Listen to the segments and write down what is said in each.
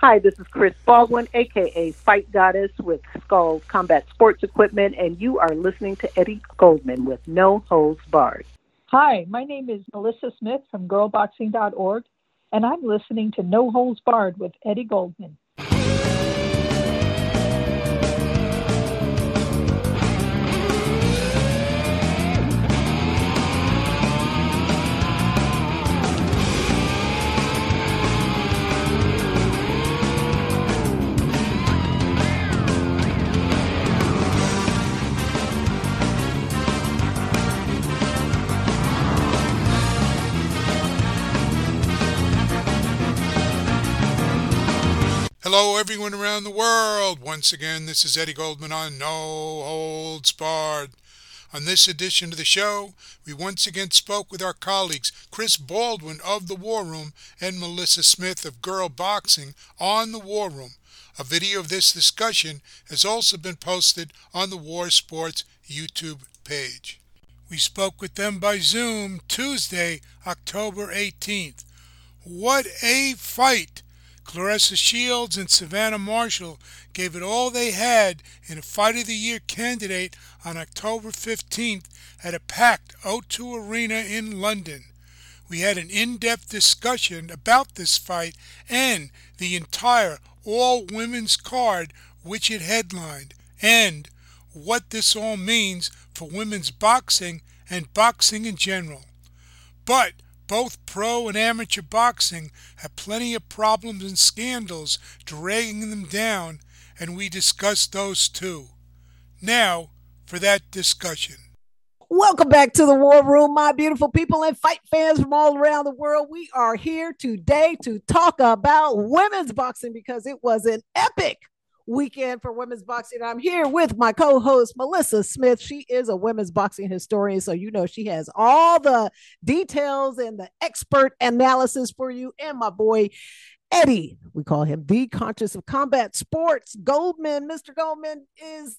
Hi, this is Chris Baldwin, aka Fight Goddess with Skull Combat Sports Equipment, and you are listening to Eddie Goldman with No Holds Barred. Hi, my name is Melissa Smith from girlboxing.org, and I'm listening to No Holds Barred with Eddie Goldman. Hello, everyone around the world. Once again, this is Eddie Goldman on No Holds Barred. On this edition of the show, we once again spoke with our colleagues Chris Baldwin of The War Room and Melissa Smith of Girl Boxing on The War Room. A video of this discussion has also been posted on the War Sports YouTube page. We spoke with them by Zoom Tuesday, October 18th. What a fight! Claressa Shields and Savannah Marshall gave it all they had in a Fight of the Year candidate on October 15th at a packed O2 Arena in London. We had an in depth discussion about this fight and the entire all women's card which it headlined, and what this all means for women's boxing and boxing in general. But both pro and amateur boxing have plenty of problems and scandals dragging them down, and we discussed those too. Now for that discussion. Welcome back to the War Room, my beautiful people and fight fans from all around the world. We are here today to talk about women's boxing because it was an epic weekend for women's boxing. I'm here with my co-host Melissa Smith. She is a women's boxing historian, so you know she has all the details and the expert analysis for you. And my boy Eddie, we call him the conscious of combat sports. Goldman, Mr. Goldman is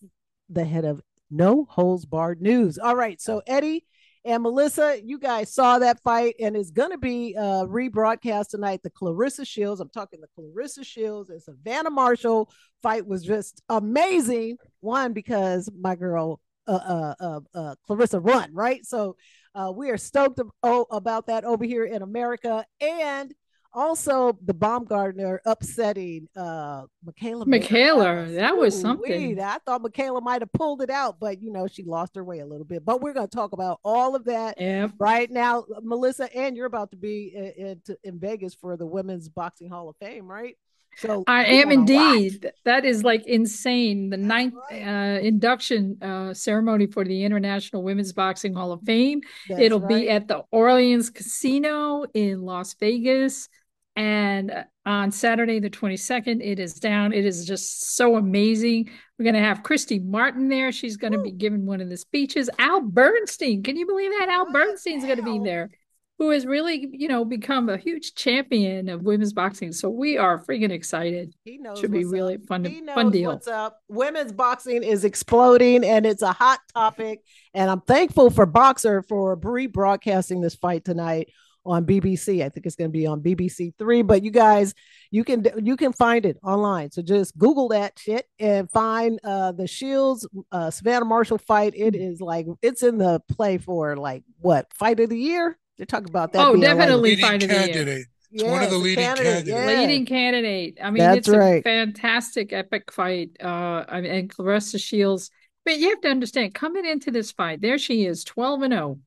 the head of No Holds Barred News. All right, so Eddie and Melissa, you guys saw that fight, and it's going to be uh, rebroadcast tonight. The Claressa Shields, I'm talking the Claressa Shields and Savannah Marshall fight was just amazing. One, because my girl, uh, uh, uh, uh Claressa run, right? So uh, we are stoked oh, about that over here in America. And also the Baumgardner upsetting uh Mikaela. Mikaela, that was something. Weed. I thought Mikaela might have pulled it out, but you know, she lost her way a little bit. But we're going to talk about all of that yep. right now, Melissa. And you're about to be in, in, in Vegas for the Women's Boxing Hall of Fame, right? So I am indeed. Watch. That is like insane. The ninth right. uh, induction uh, ceremony for the International Women's Boxing Hall of Fame. That's It'll right. be at the Orleans Casino in Las Vegas. And on Saturday, the 22nd, it is down. It is just so amazing. We're going to have Christy Martin there. She's going to be giving one of the speeches. Al Bernstein. Can you believe that? Al Bernstein's going to be there, who has really, you know, become a huge champion of women's boxing. So we are freaking excited. He knows should be really up. fun. He knows fun deal. What's up? Women's boxing is exploding, and it's a hot topic. And I'm thankful for Boxxer for rebroadcasting this fight tonight on BBC. I think it's going to be on BBC Three, but you guys, you can you can find it online. So just Google that shit and find uh, the Shields uh, Savannah Marshall fight. It is like it's in the play for like what fight of the year? They're talking about that. Oh, definitely like, fight of the year. It's yeah, one of the leading candidate, candidates. Yeah. Leading candidate. I mean, That's it's right. a fantastic epic fight. Uh, I mean, and Claressa Shields. But you have to understand, coming into this fight, there she is, 12 and 0.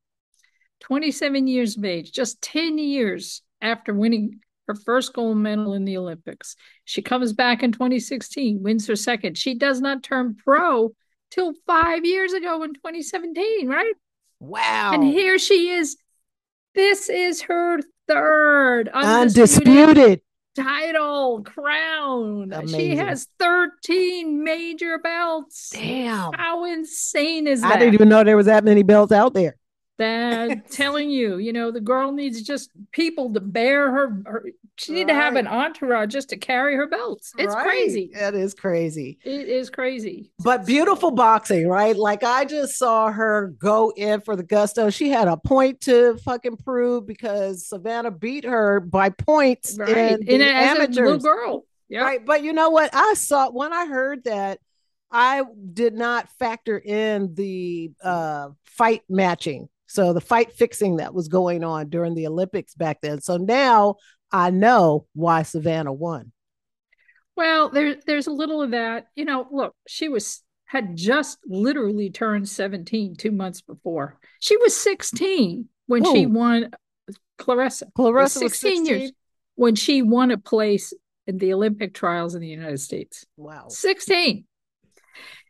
27 years of age, just 10 years after winning her first gold medal in the Olympics. She comes back in 2016, wins her second. She does not turn pro till five years ago in 2017, right? Wow. And here she is. This is her third undisputed, undisputed. title crown. Amazing. She has 13 major belts. Damn. How insane is that? I didn't even know there was that many belts out there that telling you, you know, the girl needs just people to bear her. her she right. need to have an entourage just to carry her belts. It's right. crazy. It is crazy. It is crazy. But beautiful boxing, right? Like I just saw her go in for the gusto. She had a point to fucking prove because Savannah beat her by points right. in, in the amateurs. girl. Yeah. Right. But you know what? I saw when I heard that, I did not factor in the uh, fight matching. So the fight fixing that was going on during the Olympics back then. So now I know why Savannah won. Well, there, there's a little of that. You know, look, she was had just literally turned 17 two months before. She was 16 when Ooh. she won uh, Clarissa. Claressa was 16, was 16 years when she won a place in the Olympic trials in the United States. Wow. 16.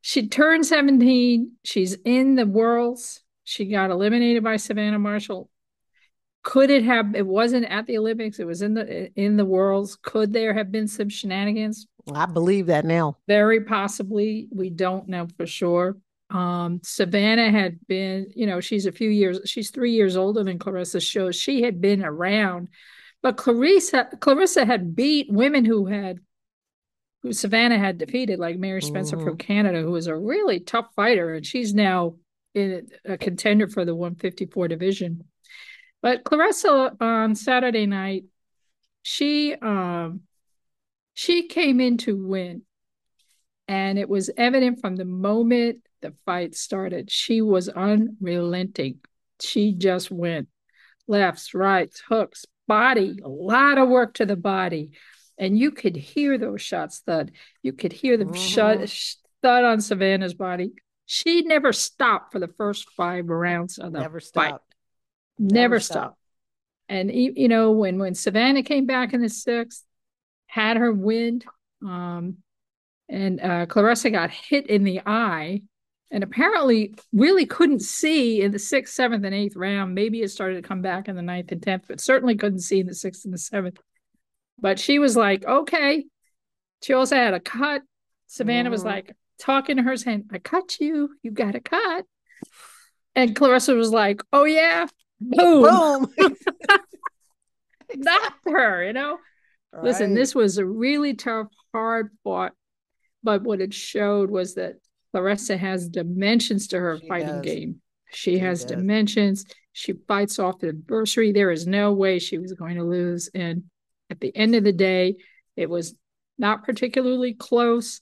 She turned 17. She's in the worlds. She got eliminated by Savannah Marshall. Could it have it wasn't at the Olympics, it was in the in the worlds. Could there have been some shenanigans? I believe that now. Very possibly. We don't know for sure. Um, Savannah had been, you know, she's a few years, she's three years older than Claressa shows. She had been around, but Claressa, Claressa had beat women who had, who Savannah had defeated, like Mary Spencer mm-hmm. from Canada, who was a really tough fighter, and she's now in a contender for the 154 division. But Claressa on Saturday night, she um, she came in to win. And it was evident from the moment the fight started. She was unrelenting. She just went lefts, rights, hooks, body, a lot of work to the body. And you could hear those shots thud. You could hear them mm-hmm. shut, thud on Savannah's body. She never stopped for the first five rounds of the never fight. Never, never stopped. stopped. And you know when when Savannah came back in the sixth, had her wind. Um, and uh, Claressa got hit in the eye and apparently really couldn't see in the sixth, seventh, and eighth round. Maybe it started to come back in the ninth and tenth, but certainly couldn't see in the sixth and the seventh. But she was like, okay. She also had a cut. Savannah was mm-hmm. like talking to her, saying, I cut you. You got a cut. And Claressa was like, oh, yeah. Boom. Boom. Not her, you know? Right. Listen, this was a really tough, hard fought, but what it showed was that Claressa has dimensions to her she fighting does. game. She, she has does. dimensions. She fights off the adversary. There is no way she was going to lose. And at the end of the day, it was not particularly close.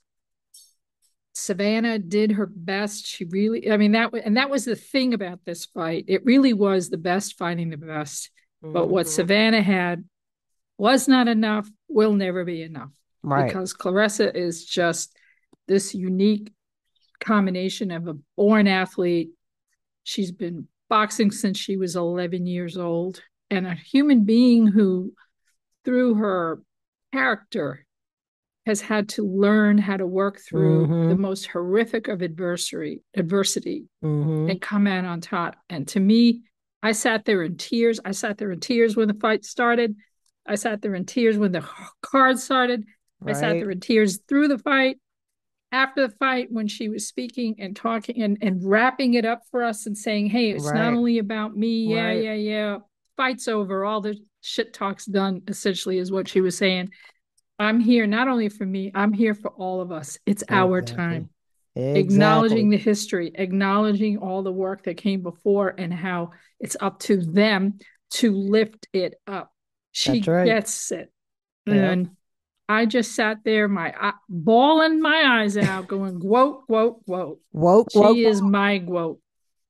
Savannah did her best. She really, I mean, that and that was the thing about this fight. It really was the best fighting the best. Mm-hmm. But what mm-hmm. Savannah had was not enough, will never be enough. Right. Because Claressa is just this unique combination of a born athlete. She's been boxing since she was 11 years old and a human being who, through her character, has had to learn how to work through mm-hmm. the most horrific of adversity adversity mm-hmm. and come out on top and to me i sat there in tears i sat there in tears when the fight started I sat there in tears when the card started. Right. I sat there in tears through the fight, after the fight, when she was speaking and talking and, and wrapping it up for us and saying, Hey, it's right. not only about me. Yeah, right. yeah, yeah. Fight's over. All the shit talk's done, essentially, is what she was saying. I'm here not only for me, I'm here for all of us. It's exactly. our time. Exactly. Acknowledging the history, acknowledging all the work that came before, and how it's up to them to lift it up she right. gets it. And I just sat there, my uh, bawling my eyes out, going, quote, quote, quote. Quote, She is my quote.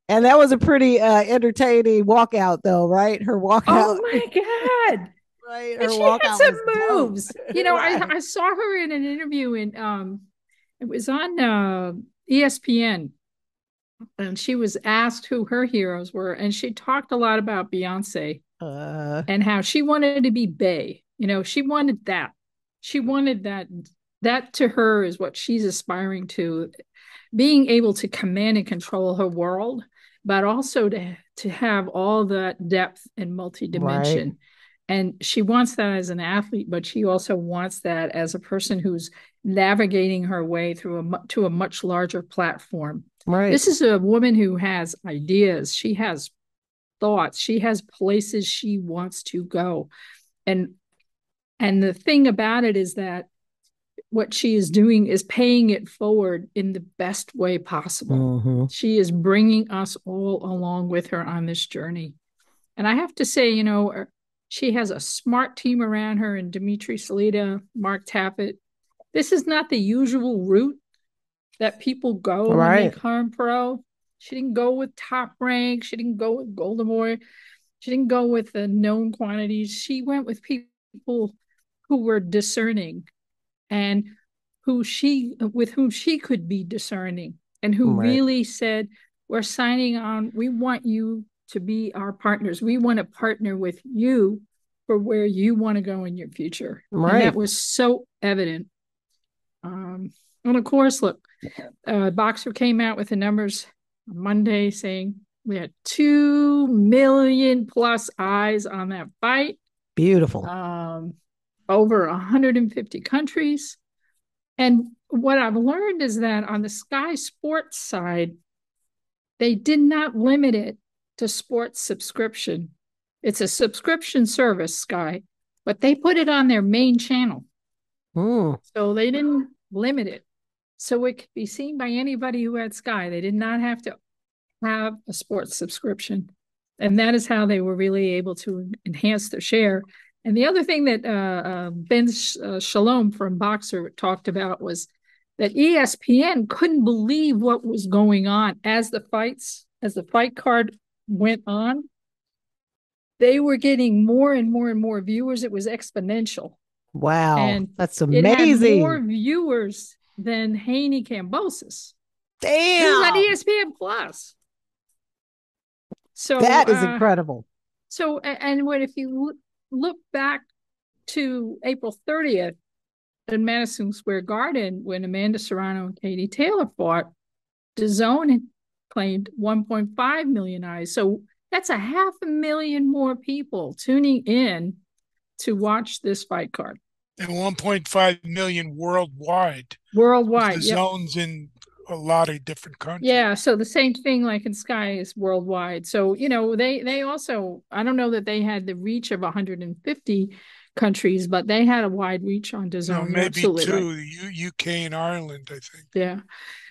And that was a pretty uh, entertaining walkout, though, right? Her walkout. Oh my god! Right, her and she had some moves. You know, right. I, I saw her in an interview in um, it was on uh, ESPN, and she was asked who her heroes were, and she talked a lot about Beyonce uh, and how she wanted to be Bay. You know, she wanted that. She wanted that. That to her is what she's aspiring to, being able to command and control her world, but also to to have all that depth and multi-dimension. Right. And she wants that as an athlete, but she also wants that as a person who's navigating her way through a to a much larger platform. Right. This is a woman who has ideas. She has thoughts she has places she wants to go and and the thing about it is that what she is doing is paying it forward in the best way possible mm-hmm. she is bringing us all along with her on this journey and i have to say you know She has a smart team around her and Dimitri Salita, Mark Taffet. This is not the usual route that people go right. when they come pro. She didn't go with top rank. She didn't go with Golden She didn't go with the known quantities. She went with people who were discerning and who she with whom she could be discerning and who right. really said, We're signing on, we want you to be our partners. We want to partner with you for where you want to go in your future. Right. And that was so evident. Um, and of course, look, uh, Boxxer came out with the numbers Monday saying we had 2 million plus eyes on that fight. Beautiful. Um, over 150 countries. And what I've learned is that on the Sky Sports side, they did not limit it to sports subscription. It's a subscription service, Sky, but they put it on their main channel. Mm. So they didn't limit it. So it could be seen by anybody who had Sky. They did not have to have a sports subscription. And that is how they were really able to enhance their share. And the other thing that uh, uh, Ben uh, Shalom from Boxxer talked about was that ESPN couldn't believe what was going on as the fights, as the fight card went on, they were getting more and more and more viewers. It was exponential. Wow, and that's amazing. more viewers than Haney Kambosos. Damn, on ESPN Plus. So that is uh, incredible. So, and when if you look back to April 30th in Madison Square Garden, when Amanda Serrano and Katie Taylor fought, DAZN claimed 1.5 million eyes. So that's a half a million more people tuning in to watch this fight card. And 1.5 million worldwide. Worldwide. The yep. zones in a lot of different countries. Yeah, so the same thing like in Sky is worldwide. So, you know, they they also I don't know that they had the reach of 150 countries, but they had a wide reach on DAZN. No, maybe two, right. U- UK and Ireland, I think. Yeah,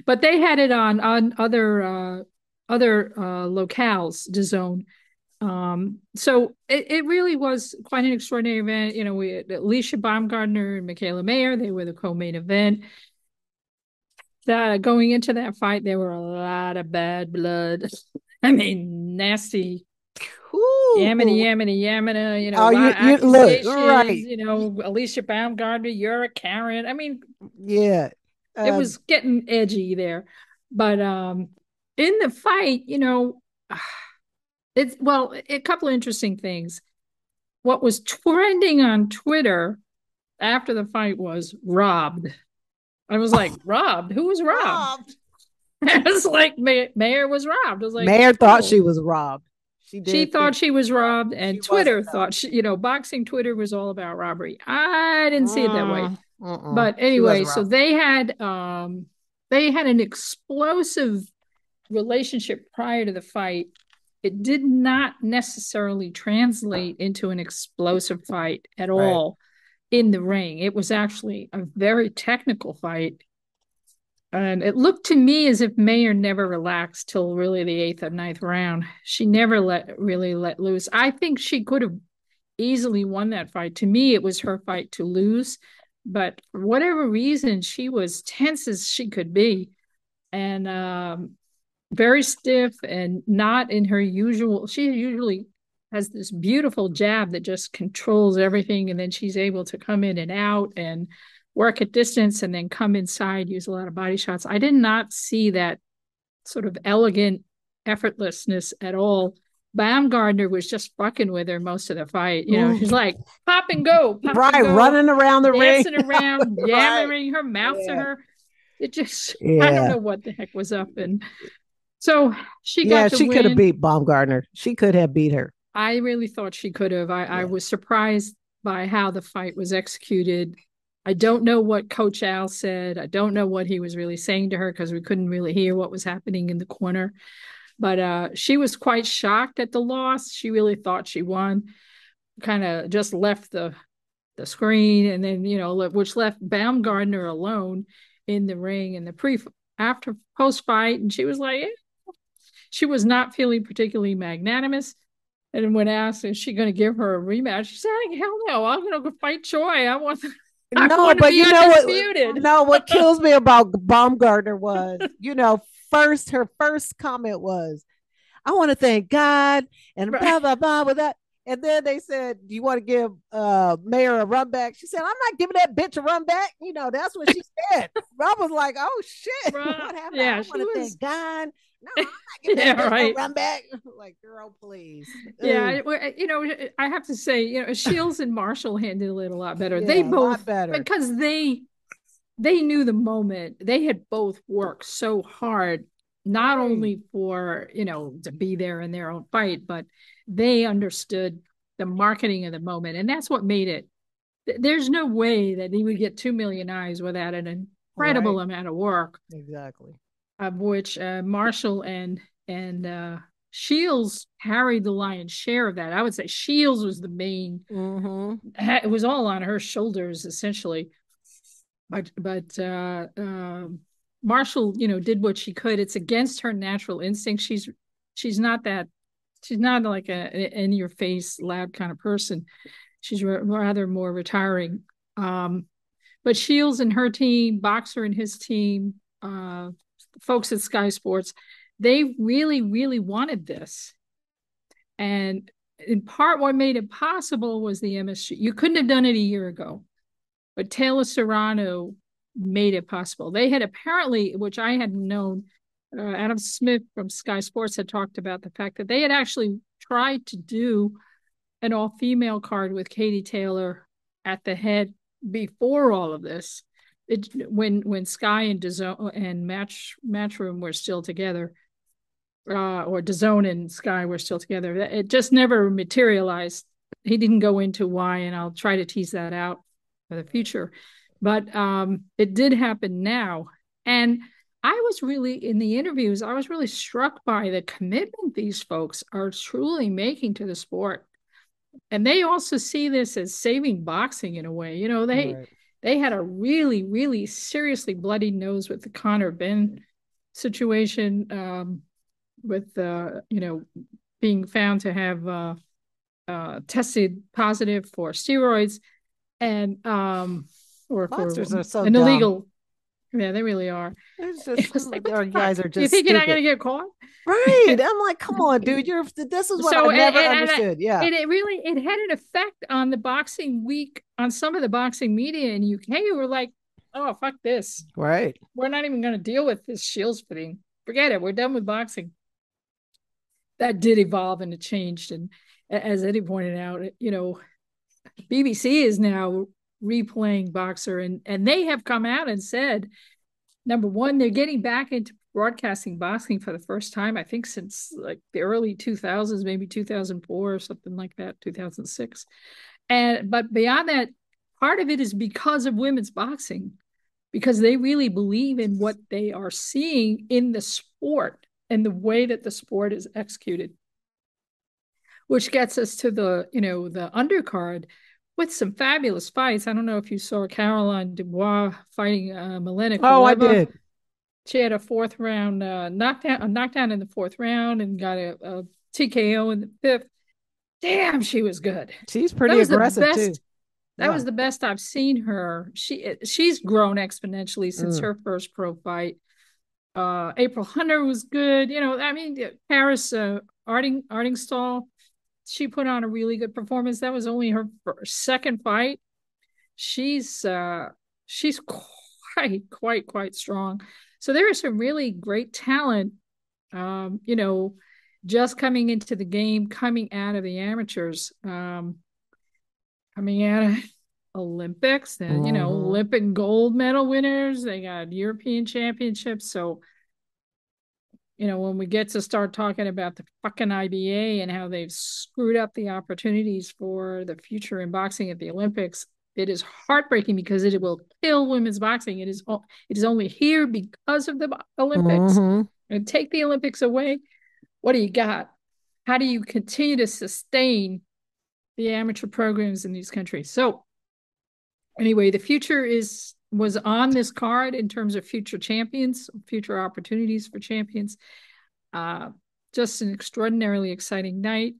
but they had it on on other uh, other uh, locales, DAZN. Um, so it, it really was quite an extraordinary event. You know, we had Alycia Baumgardner and Mikaela Mayer, they were the co-main event. That going into that fight, there were a lot of bad blood. I mean, nasty Ooh. Yamini, Yamini, Yamina, you know, oh, you, you, look, right. you know, Alycia Baumgardner, you're a Karen. I mean, yeah, um, it was getting edgy there. But um in the fight, you know, it's well, a couple of interesting things. What was trending on Twitter after the fight was robbed. I was like, robbed? Who was robbed? robbed. Was like, Mayer was robbed. I was like, Mayer thought she was robbed. She, did she thought she was robbed, and she Twitter thought she, you know, boxing Twitter was all about robbery. I didn't see it that way. Uh-uh. But anyway, so they had um they had an explosive relationship prior to the fight. It did not necessarily translate into an explosive fight at all in the ring. It was actually a very technical fight and it looked to me as if Mayer never relaxed till really the eighth or ninth round. She never let really let loose. I think she could have easily won that fight. To me, it was her fight to lose. But for whatever reason, she was tense as she could be. And um, very stiff and not in her usual she usually has this beautiful jab that just controls everything and then she's able to come in and out and work at distance and then come inside, use a lot of body shots. I did not see that sort of elegant effortlessness at all. Baumgardner was just fucking with her most of the fight. You know, she's like pop and go, pop right, and go, running around the dancing ring, around, yammering her mouth yeah. to her. It just, yeah. I don't know what the heck was up. And so she got. yeah, she could have beat Baumgardner. She could have beat her. I really thought she could have. I. I was surprised by how the fight was executed. I don't know what Coach Al said. I don't know what he was really saying to her because we couldn't really hear what was happening in the corner. But uh, she was quite shocked at the loss. She really thought she won. Kind of just left the the screen, and then you know, which left Baumgardner alone in the ring in the pre after post fight, and she was like, eh. she was not feeling particularly magnanimous. And when asked, is she going to give her a rematch? She said, hell no, I'm going to go fight Choi. I want I no, but you know what? No, what kills me about Baumgardner was, you know, first her first comment was, "I want to thank God and right. blah blah blah with that." And then they said, "Do you want to give uh Mayer a run back?" She said, "I'm not giving that bitch a run back." You know, that's what she said. Rob was like, "Oh shit, right. what happened?" Yeah, I want to was... thank God. No, I'm not giving yeah, that right. run back. like, girl, please. Yeah, eh, you know, eh, I have to say, you know, Shields and Marshall handled it a lot better. Yeah, they both better because they they knew the moment. They had both worked so hard not right. only for you know to be there in their own fight but they understood the marketing of the moment and that's what made it there's no way that he would get 2 million eyes without an incredible right. amount of work exactly of which uh, marshall and and uh, shields carried the lion's share of that i would say shields was the main mm-hmm. it was all on her shoulders essentially but but uh, um, Marshall, you know, did what she could. It's against her natural instinct. She's she's not that she's not like a in your face loud kind of person. She's rather more retiring. Um, but Shields and her team, Boxxer and his team, uh, folks at Sky Sports, they really, really wanted this. And in part, what made it possible was the MSG. You couldn't have done it a year ago, but Taylor Serrano made it possible. They had apparently, which I hadn't known, uh, Adam Smith from Sky Sports had talked about the fact that they had actually tried to do an all female card with Katie Taylor at the head before all of this. It, when when Sky and DAZN and Match Matchroom were still together, uh, or DAZN and Sky were still together, it just never materialized. He didn't go into why, and I'll try to tease that out for the future. But um, it did happen now. And I was really, in the interviews, I was really struck by the commitment these folks are truly making to the sport. And they also see this as saving boxing in a way. You know, they right. They had a really, really seriously bloody nose with the Conor Benn situation, um, with uh, you know, being found to have uh, uh, tested positive for steroids. And um, or monsters for, an illegal. Yeah, they really are. It's just it's like, our guys are just. You think stupid. you're not gonna get caught? Right. I'm like, come on, dude. You're. This is what so, I never and, understood. And yeah. And it really it had an effect on the boxing week on some of the boxing media in UK who were like, oh fuck this. Right. We're not even gonna deal with this Shields thing. Forget it. We're done with boxing. That did evolve and it changed. And as Eddie pointed out, you know, BBC is now replaying boxer and and they have come out and said number one they're getting back into broadcasting boxing for the first time i think since like the early 2000s maybe 2004 or something like that 2006 and but beyond that part of it is because of women's boxing because they really believe in what they are seeing in the sport and the way that the sport is executed. Which gets us to the you know the undercard with some fabulous fights. I don't know if you saw Caroline Dubois fighting uh, Melina. Oh, I did. She had a fourth round uh, knockdown, a knockdown in the fourth round, and got a, a TKO in the fifth. Damn, she was good. She's pretty aggressive best, too. That yeah. was the best I've seen her. She she's grown exponentially since mm. her first pro fight. Uh, April Hunter was good. You know, I mean, Paris uh, Arding Artingstall she put on a really good performance. That was only her second fight. She's uh she's quite quite quite strong. So there is some really great talent um, you know, just coming into the game, coming out of the amateurs, um, coming out of Olympics, and you know, mm-hmm. Olympic gold medal winners. They got European championships. So you know, when we get to start talking about the fucking IBA and how they've screwed up the opportunities for the future in boxing at the Olympics, it is heartbreaking because it will kill women's boxing. It is it is only here because of the Olympics. Mm-hmm. And take the Olympics away, what do you got? How do you continue to sustain the amateur programs in these countries? So, anyway, the future is was on this card in terms of future champions, future opportunities for champions. Uh, just an extraordinarily exciting night.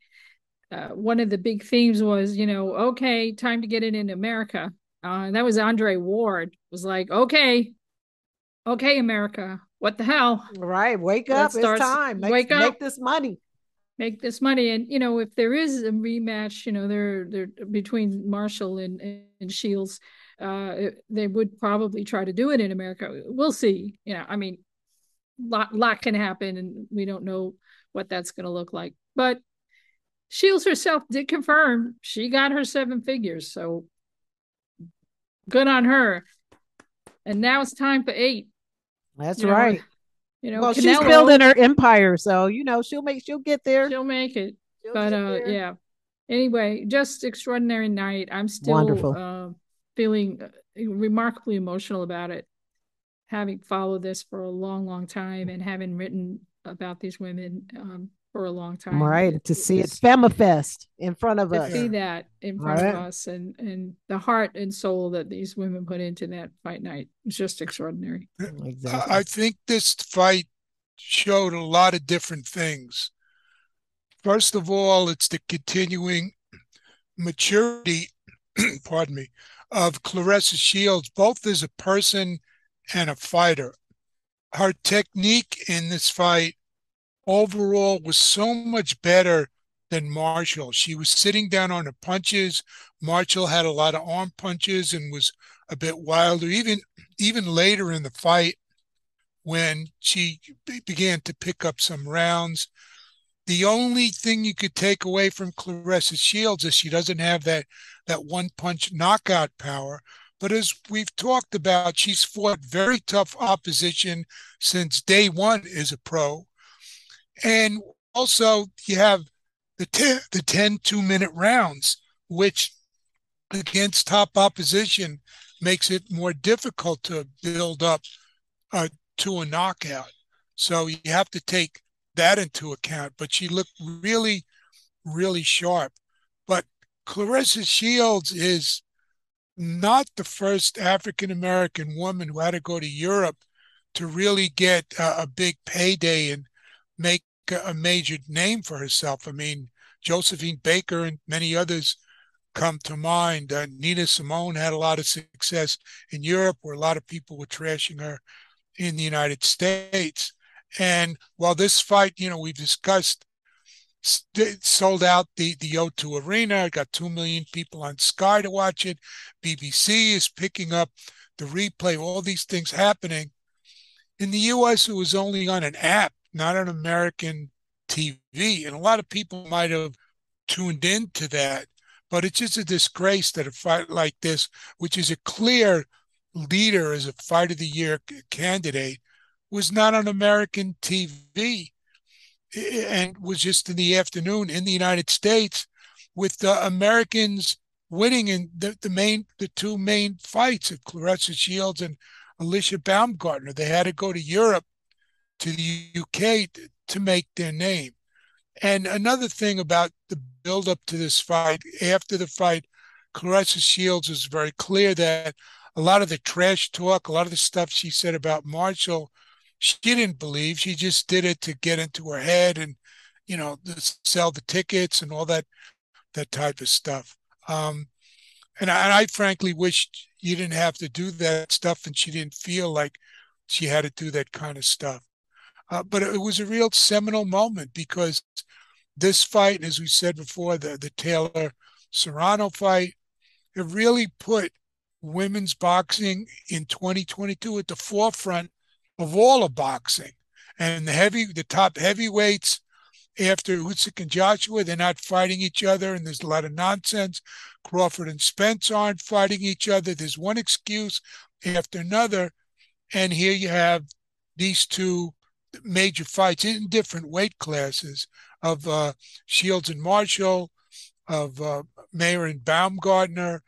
uh, one of the big themes was, you know, okay, time to get it in America. Uh, that was Andre Ward was like, okay, okay, America, what the hell? Right, wake up, it's time. Make, wake up, make this money, make this money. And you know, if there is a rematch, you know, they're they're between Marshall and and Shields, uh, they would probably try to do it in America. We'll see. You know, I mean, lot lot can happen, and we don't know what that's going to look like, but Shields herself did confirm she got her seven figures. So good on her. And now it's time for eight. That's you right. Know, you know, well, Canelo, she's building her empire, so you know she'll make she'll get there. She'll make it. She'll but uh, there. yeah. Anyway, just extraordinary night. I'm still Wonderful. Uh, feeling uh, remarkably emotional about it, having followed this for a long, long time and having written about these women. Um, for a long time. Right. To see it FemiFest in front of to us. See that in front right. of us and and the heart and soul that these women put into that fight night is just extraordinary. Exactly. I think this fight showed a lot of different things. First of all, it's the continuing maturity, pardon me, of Claressa Shields, both as a person and a fighter. Her technique in this fight overall was so much better than Marshall. She was sitting down on her punches. Marshall had a lot of arm punches and was a bit wilder. Even even later in the fight, when she began to pick up some rounds, the only thing you could take away from Claressa Shields is she doesn't have that that one punch knockout power. But as we've talked about, she's fought very tough opposition since day one as a pro. And also, you have the 10, the 10 two minute rounds, which against top opposition makes it more difficult to build up uh, to a knockout. So you have to take that into account. But she looked really, really sharp. But Claressa Shields is not the first African American woman who had to go to Europe to really get a big payday and make a major name for herself. I mean, Josephine Baker and many others come to mind. Uh, Nina Simone had a lot of success in Europe, where a lot of people were trashing her in the United States. And while this fight, you know, we've discussed, sold out the the O2 Arena, got two million people on Sky to watch it. BBC is picking up the replay. All these things happening. In the U.S., it was only on an app not on American TV. And a lot of people might have tuned into that, but it's just a disgrace that a fight like this, which is a clear leader as a fight of the year candidate, was not on American TV and was just in the afternoon in the United States with the Americans winning in the, the main the two main fights of Claressa Shields and Alycia Baumgardner. They had to go to Europe to the UK to make their name. And another thing about the build up to this fight, after the fight, Claressa Shields was very clear that a lot of the trash talk, a lot of the stuff she said about Marshall, she didn't believe. She just did it to get into her head and, you know, sell the tickets and all that, that type of stuff. Um, and I, and I frankly wished you didn't have to do that stuff and she didn't feel like she had to do that kind of stuff. Uh, but it was a real seminal moment because this fight, as we said before, the, the Taylor Serrano fight, it really put women's boxing in 2022 at the forefront of all of boxing. And the heavy, the top heavyweights after Usyk and Joshua, they're not fighting each other, and there's a lot of nonsense. Crawford and Spence aren't fighting each other. There's one excuse after another, and here you have these two major fights in different weight classes of uh, Shields and Marshall, of uh, Mayer and Baumgardner,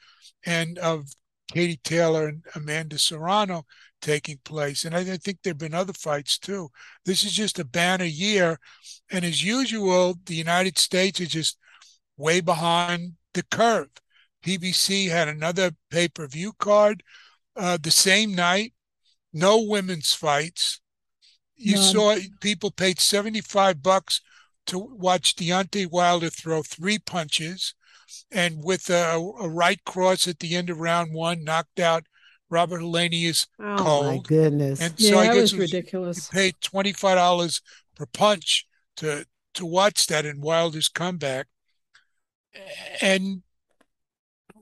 and of Katie Taylor and Amanda Serrano taking place. And I, I think there have been other fights too. This is just a banner year. And as usual, the United States is just way behind the curve. PBC had another pay per view card uh, the same night, no women's fights. You None. saw people paid 75 bucks to watch Deontay Wilder throw three punches, and with a, a right cross at the end of round one, knocked out Robert Helenius oh cold. my goodness! And yeah, so I that guess was it was, ridiculous. you paid twenty five dollars per punch to to watch that in Wilder's comeback. And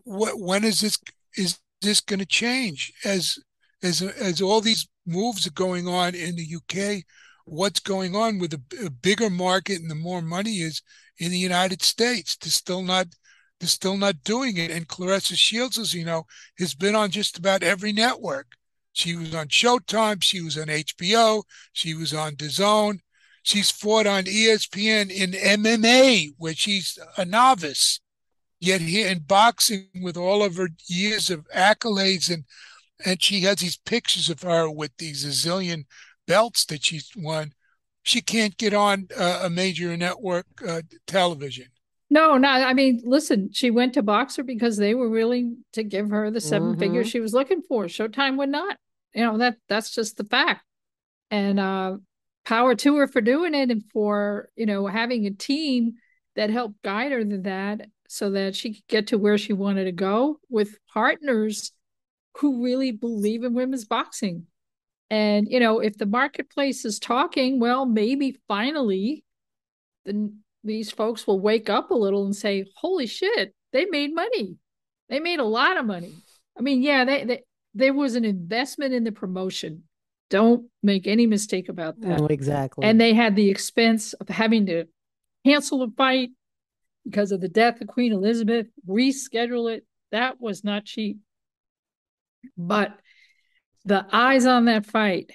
what when is this is this going to change as as as all these moves are going on in the UK? What's going on with a, a bigger market and the more money is in the United States? They're still not they're still not doing it. And Claressa Shields, as you know, has been on just about every network. She was on Showtime. She was on HBO. She was on DAZN. She's fought on ESPN in MMA, where she's a novice. Yet here in boxing, with all of her years of accolades, and and she has these pictures of her with these zillion belts that she's won, she can't get on uh, a major network uh, television. No, no. I mean, listen, she went to Boxxer because they were willing to give her the 7 Mhm. figures she was looking for. Showtime would not. You know, that that's just the fact. And uh power to her for doing it and for, you know, having a team that helped guide her to that so that she could get to where she wanted to go with partners who really believe in women's boxing. And, you know, if the marketplace is talking, well, maybe finally then these folks will wake up a little and say, "Holy shit, they made money. They made a lot of money." I mean, yeah, they, they there was an investment in the promotion. Don't make any mistake about that. Oh, exactly. And they had the expense of having to cancel a fight because of the death of Queen Elizabeth, reschedule it. That was not cheap. But the eyes on that fight,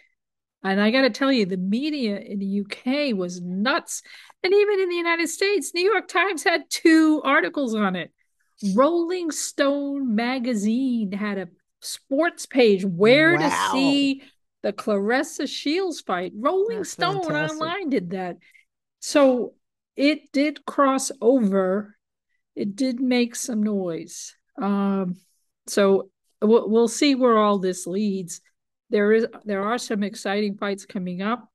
and I got to tell you, the media in the UK was nuts. And even in the United States, New York Times had two articles on it. Rolling Stone magazine had a sports page where Wow. to see the Claressa Shields fight. Rolling That's Stone fantastic. online did that. So it did cross over. It did make some noise. Um, so we'll, we'll see where all this leads. There is there are some exciting fights coming up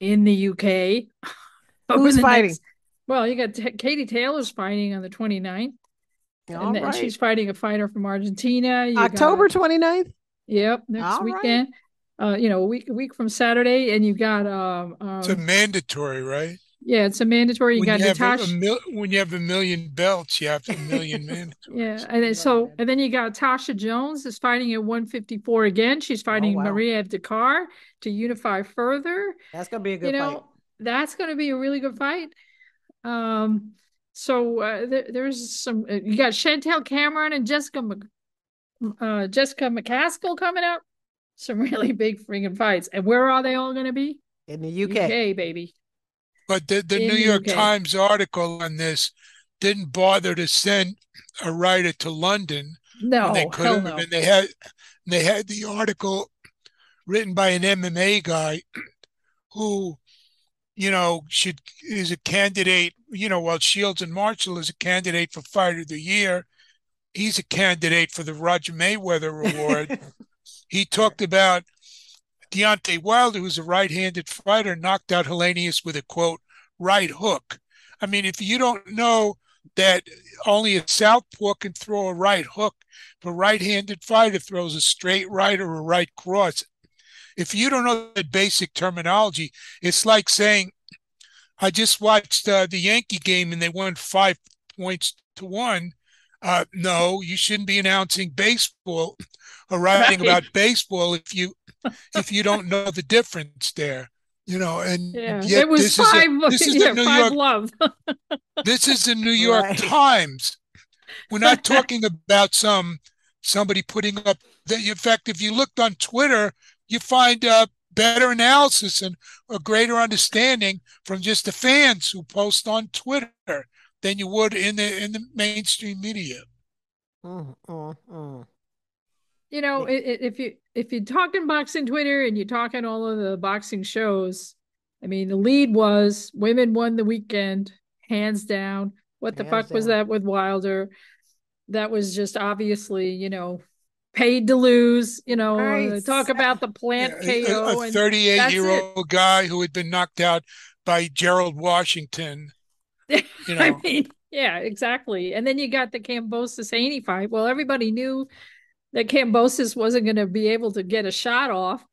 in the UK. over Who's the fighting? next- well, you got T- Katie Taylor's fighting on the 29th. All and then right. she's fighting a fighter from Argentina. You got- October 29th? Yep, next All right. weekend. Uh, you know, a week a week from Saturday, and you got um, It's a um mandatory, right? Yeah, it's a mandatory. You when got you, have a, Natasha. a mil- when you have a million belts, you have a million men. Yeah, and then so and then you got Tasha Jonas is fighting at 154 again. She's fighting wow. Marie-Eve Dicaire to unify further. That's going to be a good you fight. know, that's going to be a really good fight. Um, so uh, there, there's some. Uh, you got Chantelle Cameron and Jessica, Mc, uh, Jessica McCaskill coming up. Some really big freaking fights, and where are they all going to be? In the UK. UK, baby. But the, the New York UK. Times article on this didn't bother to send a writer to London No, they could hell have. no. And they had they had the article written by an MMA guy who, you know, should is a candidate. You know, while Shields and Marshall is a candidate for Fighter of the Year, he's a candidate for the Roger Mayweather Award. he talked about Deontay Wilder, who's a right-handed fighter, knocked out Helenius with a quote right hook. I mean, if you don't know that only a southpaw can throw a right hook, if a right-handed fighter throws a straight right or a right cross, if you don't know that basic terminology, it's like saying, "I just watched uh, the Yankee game and they won five points to one." Uh, no, you shouldn't be announcing baseball or writing Right. about baseball if you if you don't know the difference there. You know, and Yeah, yet it was this is a- five. this is yeah, the New five York love. this is the New York Right. Times. We're not talking about some somebody putting up that in fact if you looked on Twitter, you find uh, better analysis and a greater understanding from just the fans who post on Twitter than you would in the in the mainstream media. Mm, mm, mm. You know, i- i- if you if you talk talking boxing Twitter and you talk talking all of the boxing shows, I mean, the lead was women won the weekend, hands down. What the Hands fuck was that with Wilder? That was just obviously, you know, paid to lose. You know, Right. uh, talk about the plant Yeah, KO a- a and 38 year old guy who had been knocked out by Gerald Washington. You know. I mean, yeah, exactly. And then you got the Kambosos Haney fight. Well, everybody knew that Kambosos wasn't going to be able to get a shot off.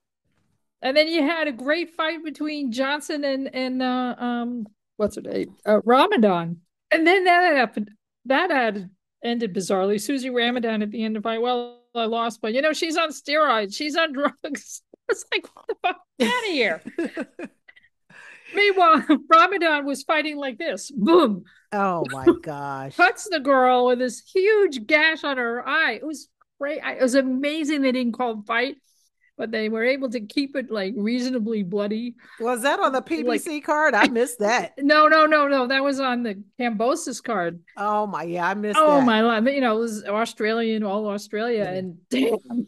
And then you had a great fight between Johnson and and uh, um what's her name uh, Ramadan, and then that happened. That had ended bizarrely. Susie Ramadan at the end of fight. Well, I lost, but you know she's on steroids. She's on drugs. it's like what the fuck out of here. Meanwhile, Ramadan was fighting like this. Boom. Oh my gosh. Cuts the girl with this huge gash on her eye. It was great. It was amazing they didn't call fight, but they were able to keep it like reasonably bloody. Was that on the PBC like, card? I missed that. no, no, no, no. That was on the Kambosos card. Oh my, yeah, I missed oh, that. my life. You know, it was Australian, all Australia. And damn,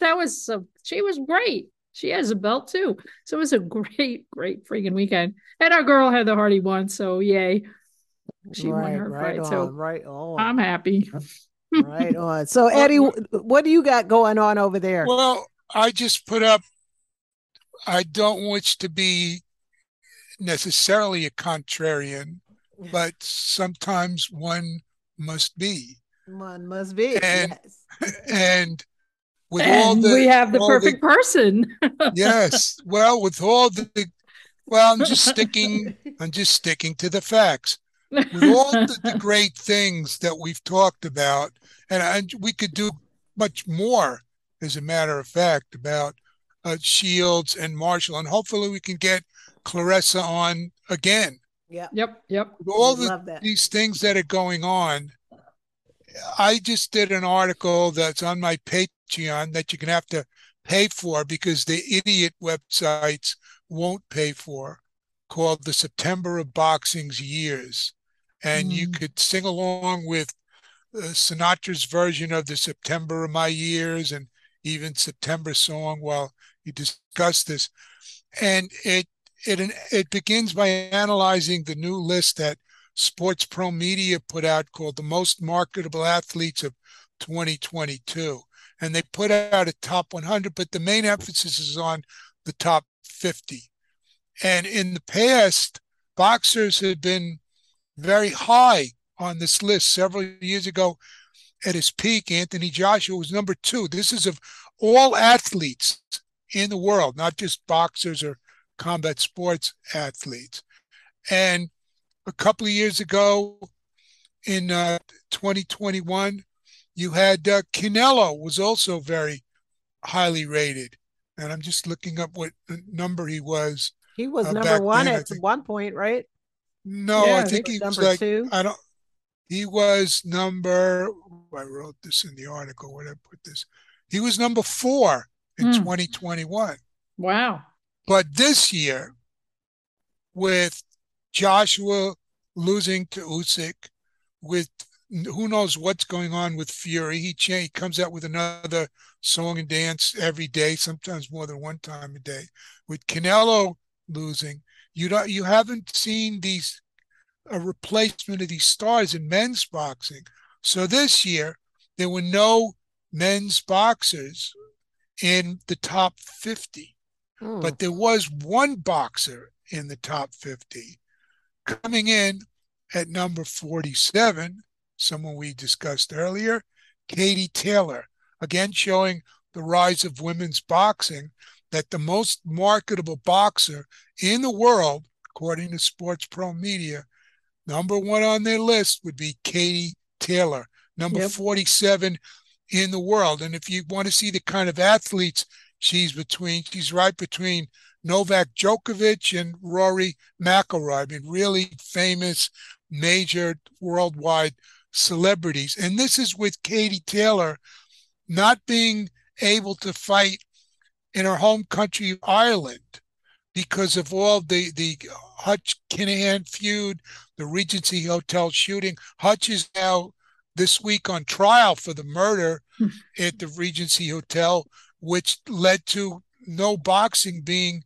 that was so, she was great. She has a belt too. So it was a great, great freaking weekend. And our girl had the Hardy one. So yay. She right, won her right fight. On, so right on. I'm happy. right on. So Eddie, what do you got going on over there? Well, I just put up I don't wish to be necessarily a contrarian, but sometimes one must be. One must be. And, yes. and with and all the we have the perfect the, person. yes. Well, with all the well, I'm just sticking I'm just sticking to the facts. With all the, the great things that we've talked about, and, and we could do much more, as a matter of fact, about uh, Shields and Marshall, and hopefully we can get Claressa on again. Yeah. Yep. Yep. With all the, these things that are going on, I just did an article that's on my Patreon that you can have to pay for because the idiot websites won't pay for called the September of Boxing's Years. And mm. you could sing along with uh, Sinatra's version of the September of My Years and even September song while you discuss this. And it it it begins by analyzing the new list that Sports Pro Media put out called the most marketable athletes of 2022. And they put out a top 100, but the main emphasis is on the top 50. And in the past, boxers have been very high on this list. Several years ago, at his peak, Anthony Joshua was number two. This is of all athletes in the world, not just boxers or combat sports athletes. And a couple of years ago in uh, 2021, you had uh, Canelo was also very highly rated. And I'm just looking up what number he was. He was uh, number one at one point, right? No, yeah, I think he was, he was like two. I don't. He was number. I wrote this in the article. Where did I put this? He was number four in mm. 2021. Wow! But this year, with Joshua losing to Usyk, with who knows what's going on with Fury. He, he comes out with another song and dance every day, sometimes more than one time a day. With Canelo losing, you don't you haven't seen these a replacement of these stars in men's boxing. So this year there were no men's boxers in the top 50. Hmm. But there was one boxer in the top 50 Coming in at number 47, someone we discussed earlier, Katie Taylor, again showing the rise of women's boxing, that the most marketable boxer in the world, according to Sports Pro Media, number one on their list would be Katie Taylor, number yep. 47 in the world. And if you want to see the kind of athletes she's between, she's right between Novak Djokovic and Rory McIlroy. I mean, really famous, major worldwide celebrities. And this is with Katie Taylor not being able to fight in her home country of Ireland because of all the the Hutch Kinahan feud, the Regency Hotel shooting. Hutch is now this week on trial for the murder hmm. at the Regency Hotel, which led to no boxing being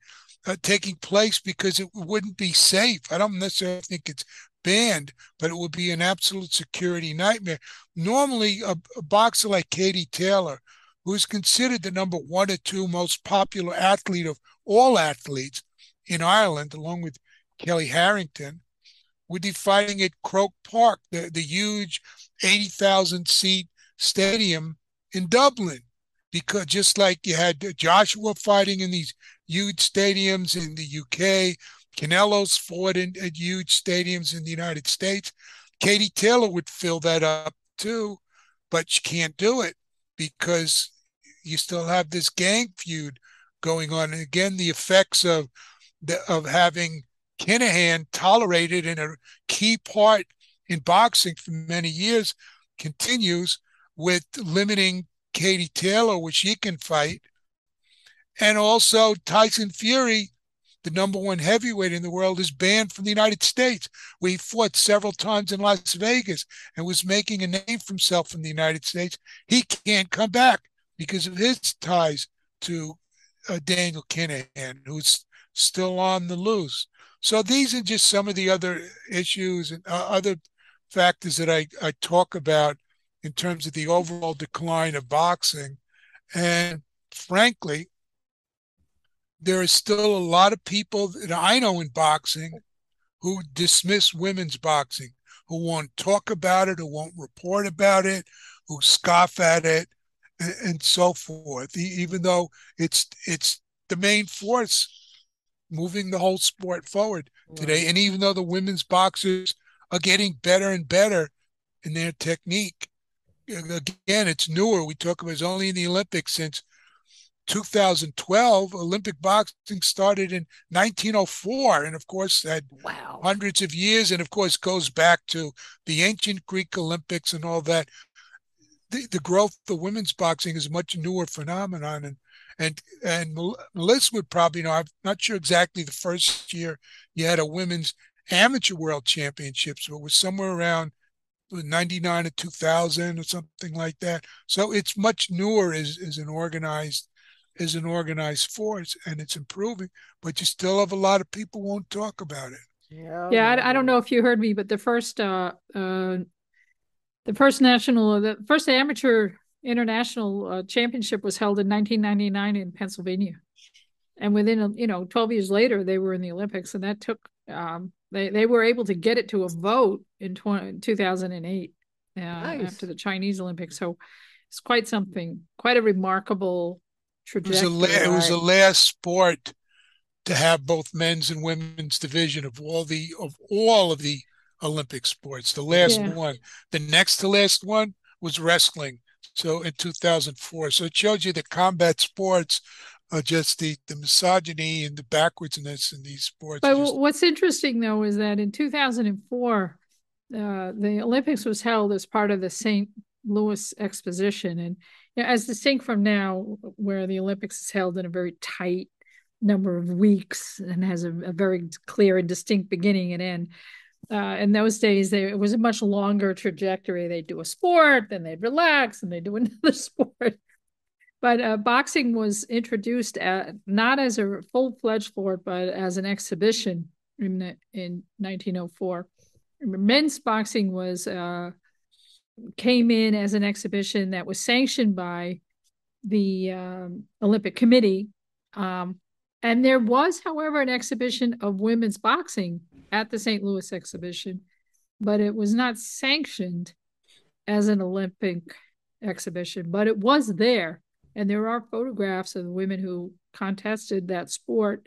uh, taking place because it wouldn't be safe. I don't necessarily think it's banned, but it would be an absolute security nightmare. Normally, a, a boxer like Katie Taylor, who is considered the number one or two most popular athlete of all athletes in Ireland, along with Kellie Harrington, would be fighting at Croke Park, the, the huge 80,000 seat stadium in Dublin. Because just like you had Joshua fighting in these huge stadiums in the UK, Canelo's fought in at huge stadiums in the United States. Katie Taylor would fill that up too, but she can't do it because you still have this gang feud going on. And again, the effects of the, of having Kinahan tolerated in a key part in boxing for many years continues with limiting Katie Taylor, which she can fight. And also Tyson Fury, the number one heavyweight in the world, is banned from the United States, he fought several times in Las Vegas and was making a name for himself in the United States. He can't come back because of his ties to uh, Daniel Kinahan, who's still on the loose. So these are just some of the other issues and uh, other factors that I, I talk about in terms of the overall decline of boxing. And frankly, there is still a lot of people that I know in boxing who dismiss women's boxing, who won't talk about it, who won't report about it, who scoff at it, and, and so forth. Even though it's it's the main force moving the whole sport forward today, and even though the women's boxers are getting better and better in their technique, again, it's newer. We talk about it's only in the Olympics since 2012. Olympic boxing started in 1904, and of course had wow. hundreds of years, and of course goes back to the ancient Greek Olympics and all that. The, the growth of women's boxing is a much newer phenomenon, and and and Melissa would probably know. I'm not sure exactly the first year you had a women's amateur world championships, but it was somewhere around 99 to 2000 or something like that. So it's much newer as, as an organized as an organized force and it's improving, but you still have a lot of people won't talk about it. Yeah, yeah I, I don't know if you heard me, but the first uh, uh, the first national the first amateur international uh, championship was held in 1999 in Pennsylvania. And within, you know, 12 years later, they were in the Olympics, and that took um, they they were able to get it to a vote in 20, 2008 uh, nice. after the Chinese Olympics. So it's quite something, quite a remarkable trajectory. It was, la- it was the last sport to have both men's and women's division of all the of all of the Olympic sports. The last yeah. one, the next to last one was wrestling. So in 2004, so it shows you that combat sports uh, just the, the misogyny and the backwardsness in these sports. But just... what's interesting though is that in 2004, uh, the Olympics was held as part of the St. Louis Exposition, and you know, as distinct from now, where the Olympics is held in a very tight number of weeks and has a, a very clear and distinct beginning and end. Uh, in those days, they, it was a much longer trajectory. They'd do a sport, then they'd relax, and they'd do another sport. But uh, boxing was introduced at, not as a full fledged sport, but as an exhibition in, in 1904. Men's boxing was uh, came in as an exhibition that was sanctioned by the um, Olympic Committee. Um, and there was, however, an exhibition of women's boxing at the St. Louis exhibition, but it was not sanctioned as an Olympic exhibition, but it was there. And there are photographs of the women who contested that sport.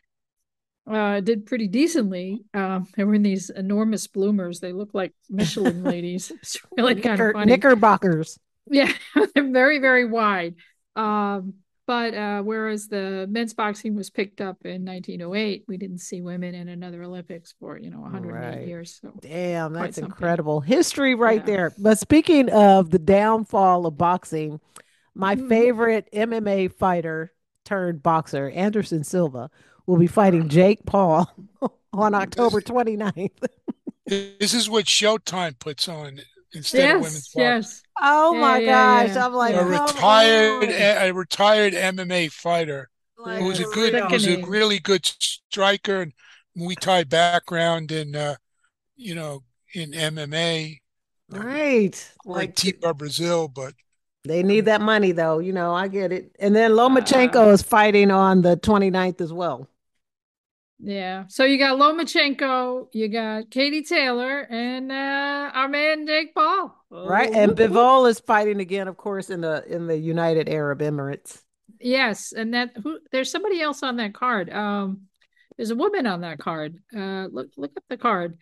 Uh, did pretty decently. Um, they were in these enormous bloomers. They look like Michelin ladies. It's really kind of funny. Knickerbockers. Yeah, they're very, very wide. Um, but uh, whereas the men's boxing was picked up in 1908, we didn't see women in another Olympics for you know 108 right. years. So damn, that's incredible history right yeah. there. But speaking of the downfall of boxing, my mm-hmm. favorite MMA fighter turned boxer, Anderson Silva, will be fighting Jake Paul on October 29th. this is what Showtime puts on instead yes, of women's boxing. Yes. Oh yeah, my yeah, gosh. Yeah. I'm like a retired a retired MMA fighter like who was a good who was a really good striker and Muay Thai background in uh, you know in MMA. Right. Like T-Bar Brazil, but they need that money though, you know, I get it. And then Lomachenko uh, is fighting on the 29th as well. Yeah. So you got Lomachenko, you got Katie Taylor, and uh, our man Jake Paul. Right, and Bivol is fighting again, of course, in the in the United Arab Emirates. Yes, and that who there's somebody else on that card. Um, there's a woman on that card. Uh, look look at the card.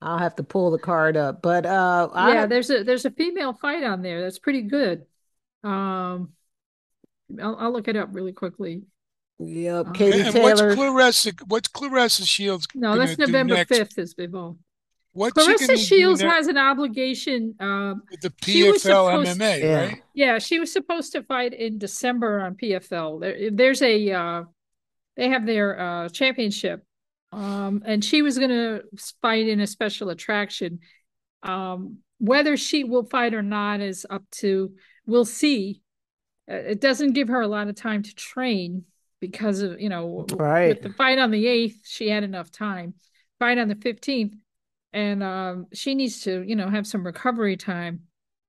I'll have to pull the card up, but uh, yeah, I... there's a there's a female fight on there that's pretty good. Um, I'll, I'll look it up really quickly. Yep, uh, Katie and Taylor. What's Claressa? What's Claressa Shields? No, that's November fifth. Is Bivol. What Claressa Shields has an obligation. Uh, the PFL MMA, to, right? Yeah, she was supposed to fight in December on PFL. There, there's a uh, they have their uh, championship, um, and she was going to fight in a special attraction. Um, whether she will fight or not is up to we'll see. Uh, it doesn't give her a lot of time to train because of you know right. with the fight on the eighth, she had enough time. Fight on the fifteenth and um, she needs to you know have some recovery time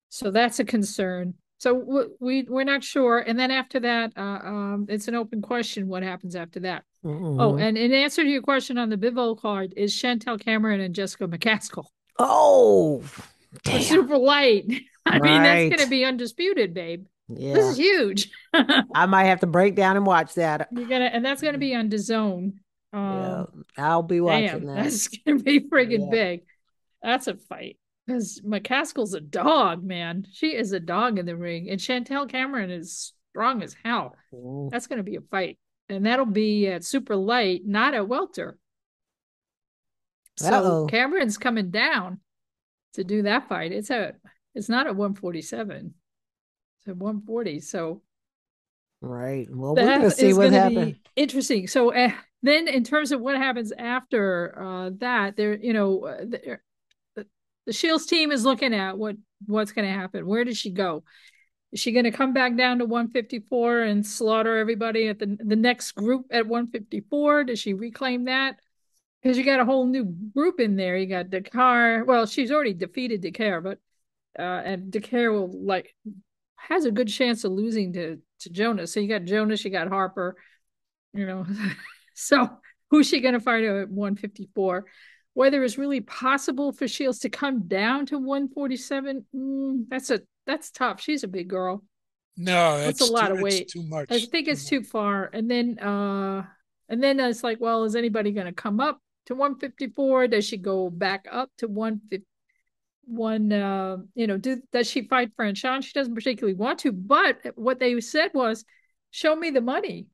so that's a concern so we we're not sure and then after that uh, um, it's an open question what happens after that mm-hmm. oh and in answer to your question on the bivol card is chantelle cameron and jessica mccaskill oh damn. super light i right. mean that's going to be undisputed babe yeah. this is huge i might have to break down and watch that you're gonna and that's going to be on the zone yeah, um, I'll be watching damn, that. That's gonna be friggin' yeah. big. That's a fight. Because McCaskill's a dog, man. She is a dog in the ring. And Chantelle Cameron is strong as hell. Ooh. That's gonna be a fight. And that'll be at super light, not at welter. So Uh-oh. Cameron's coming down to do that fight. It's at it's not at 147. At 140. So Right. Well, we're gonna see what happens. Interesting. So uh, then in terms of what happens after uh, that there you know uh, the, the shields team is looking at what what's going to happen where does she go is she going to come back down to 154 and slaughter everybody at the the next group at 154 does she reclaim that because you got a whole new group in there you got Dicaire well she's already defeated Dicaire but uh and Dicaire will like has a good chance of losing to to Jonas so you got Jonas you got Harper you know So who's she going to fight at 154? Whether it's really possible for Shields to come down to 147, mm, that's a that's tough. She's a big girl. No, that's, a lot too, of weight. Too much. I think it's too far. And then uh and then it's like, well, is anybody going to come up to 154? Does she go back up to 150? One, uh, you know, do, does she fight Franchon? She doesn't particularly want to, but what they said was, show me the money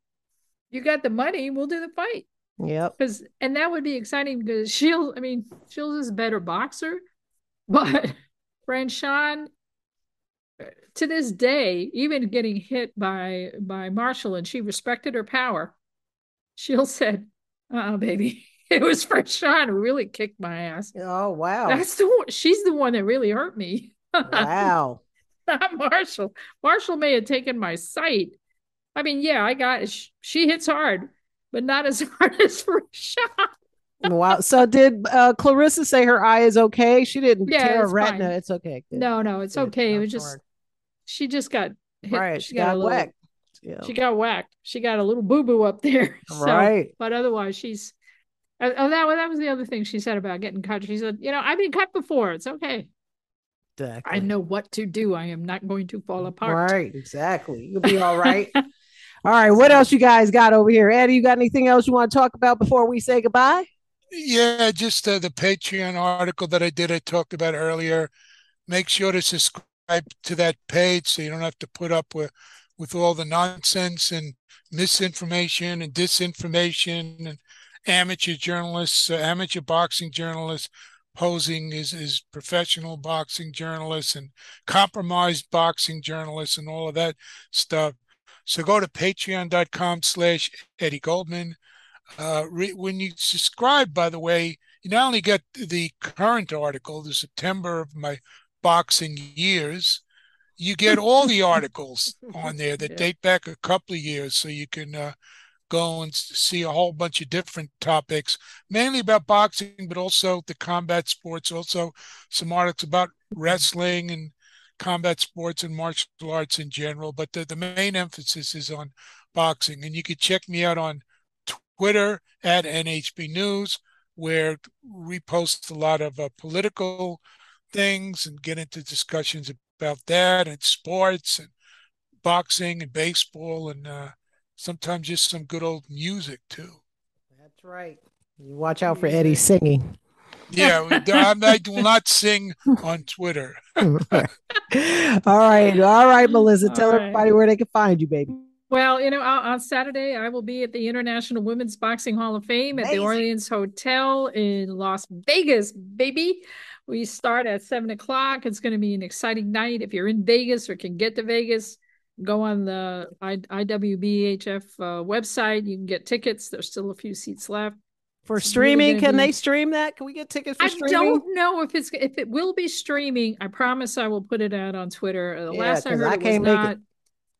you got the money, we'll do the fight. Yep. Because and that would be exciting because Shields, I mean, Shields is a better boxer, but Franchon to this day, even getting hit by by Marshall and she respected her power, Shields said, "Oh, baby, it was Franchon who really kicked my ass." Oh wow, that's the one. She's the one that really hurt me. Wow, not Marshall. Marshall may have taken my sight, I mean, yeah, I got she hits hard, but not as hard as Franchon. wow. So did uh, Claressa say her eye is okay? She didn't yeah, tear a retina. Fine. It's okay. Good. No, no, it's Good. okay. It was just hard. she just got hit. Right. She, she got, got little, whacked. Yeah. She got whacked. She got a little boo boo up there. So, right. But otherwise, she's. Uh, oh, that that was the other thing she said about getting cut. She said, "You know, I've been cut before. It's okay. Exactly. I know what to do. I am not going to fall apart. Right. Exactly. You'll be all right." All right, what else you guys got over here? Eddie, you got anything else you want to talk about before we say goodbye? Yeah, just uh, the Patreon article that I did, I talked about earlier. Make sure to subscribe to that page so you don't have to put up with, with all the nonsense and misinformation and disinformation and amateur journalists, uh, amateur boxing journalists posing as, as professional boxing journalists and compromised boxing journalists and all of that stuff. So go to patreon.com slash Eddie Goldman. Uh, re- when you subscribe, by the way, you not only get the current article, the September of my boxing years, you get all the articles on there that yeah. date back a couple of years. So you can uh, go and see a whole bunch of different topics, mainly about boxing, but also the combat sports, also some articles about wrestling and combat sports and martial arts in general, but the, the main emphasis is on boxing. And you could check me out on Twitter at NHB News, where we post a lot of uh, political things and get into discussions about that and sports and boxing and baseball and uh, sometimes just some good old music too. That's right. You watch out for Eddie singing. Yeah, I will not sing on Twitter. all right, all right, Melissa. All tell right. everybody where they can find you, baby. Well, you know, on Saturday I will be at the International Women's Boxing Hall of Fame Amazing. at the Orleans Hotel in Las Vegas, baby. We start at seven o'clock. It's going to be an exciting night. If you're in Vegas or can get to Vegas, go on the I, IWBHF uh, website. You can get tickets. There's still a few seats left. For streaming, can be... they stream that? Can we get tickets for I streaming? I don't know if it's if it will be streaming. I promise I will put it out on Twitter. The yeah, last I heard I it was not. It.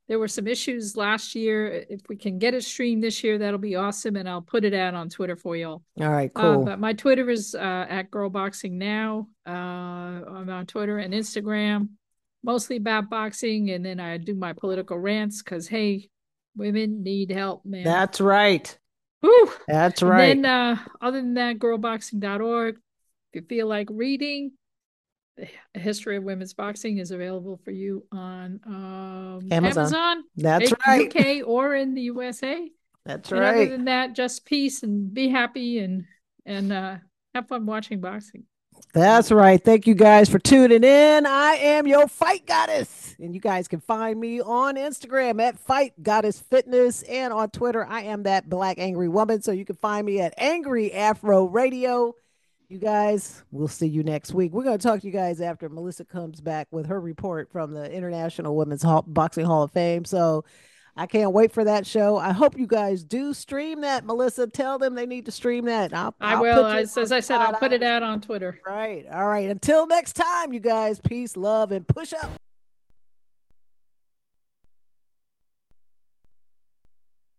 There were some issues last year. If we can get it streamed this year, that'll be awesome, and I'll put it out on Twitter for y'all. All right, uh, cool. Uh, but my Twitter is uh, at Girl Boxing Now. Uh, I'm on Twitter and Instagram, mostly about boxing, and then I do my political rants because hey, women need help, man. That's right. Whew. That's right. And then, uh, other than that, girlboxing.org. If you feel like reading, the history of women's boxing is available for you on um, Amazon. Amazon. That's right. UK or in the USA. That's and right. Other than that, just peace and be happy and and uh, have fun watching boxing. That's right. Thank you guys for tuning in. I am your fight goddess. And you guys can find me on Instagram at Fight Goddess Fitness and on Twitter. I am that black angry woman. So you can find me at Angry Afro Radio. You guys, we'll see you next week. We're going to talk to you guys after Melissa comes back with her report from the International Women's Boxing Hall of Fame. So I can't wait for that show. I hope you guys do stream that, Melissa. Tell them they need to stream that. I'll, I will. As, as I said, I'll put it out on Twitter. Right. All right. Until next time, you guys. Peace, love, and push up.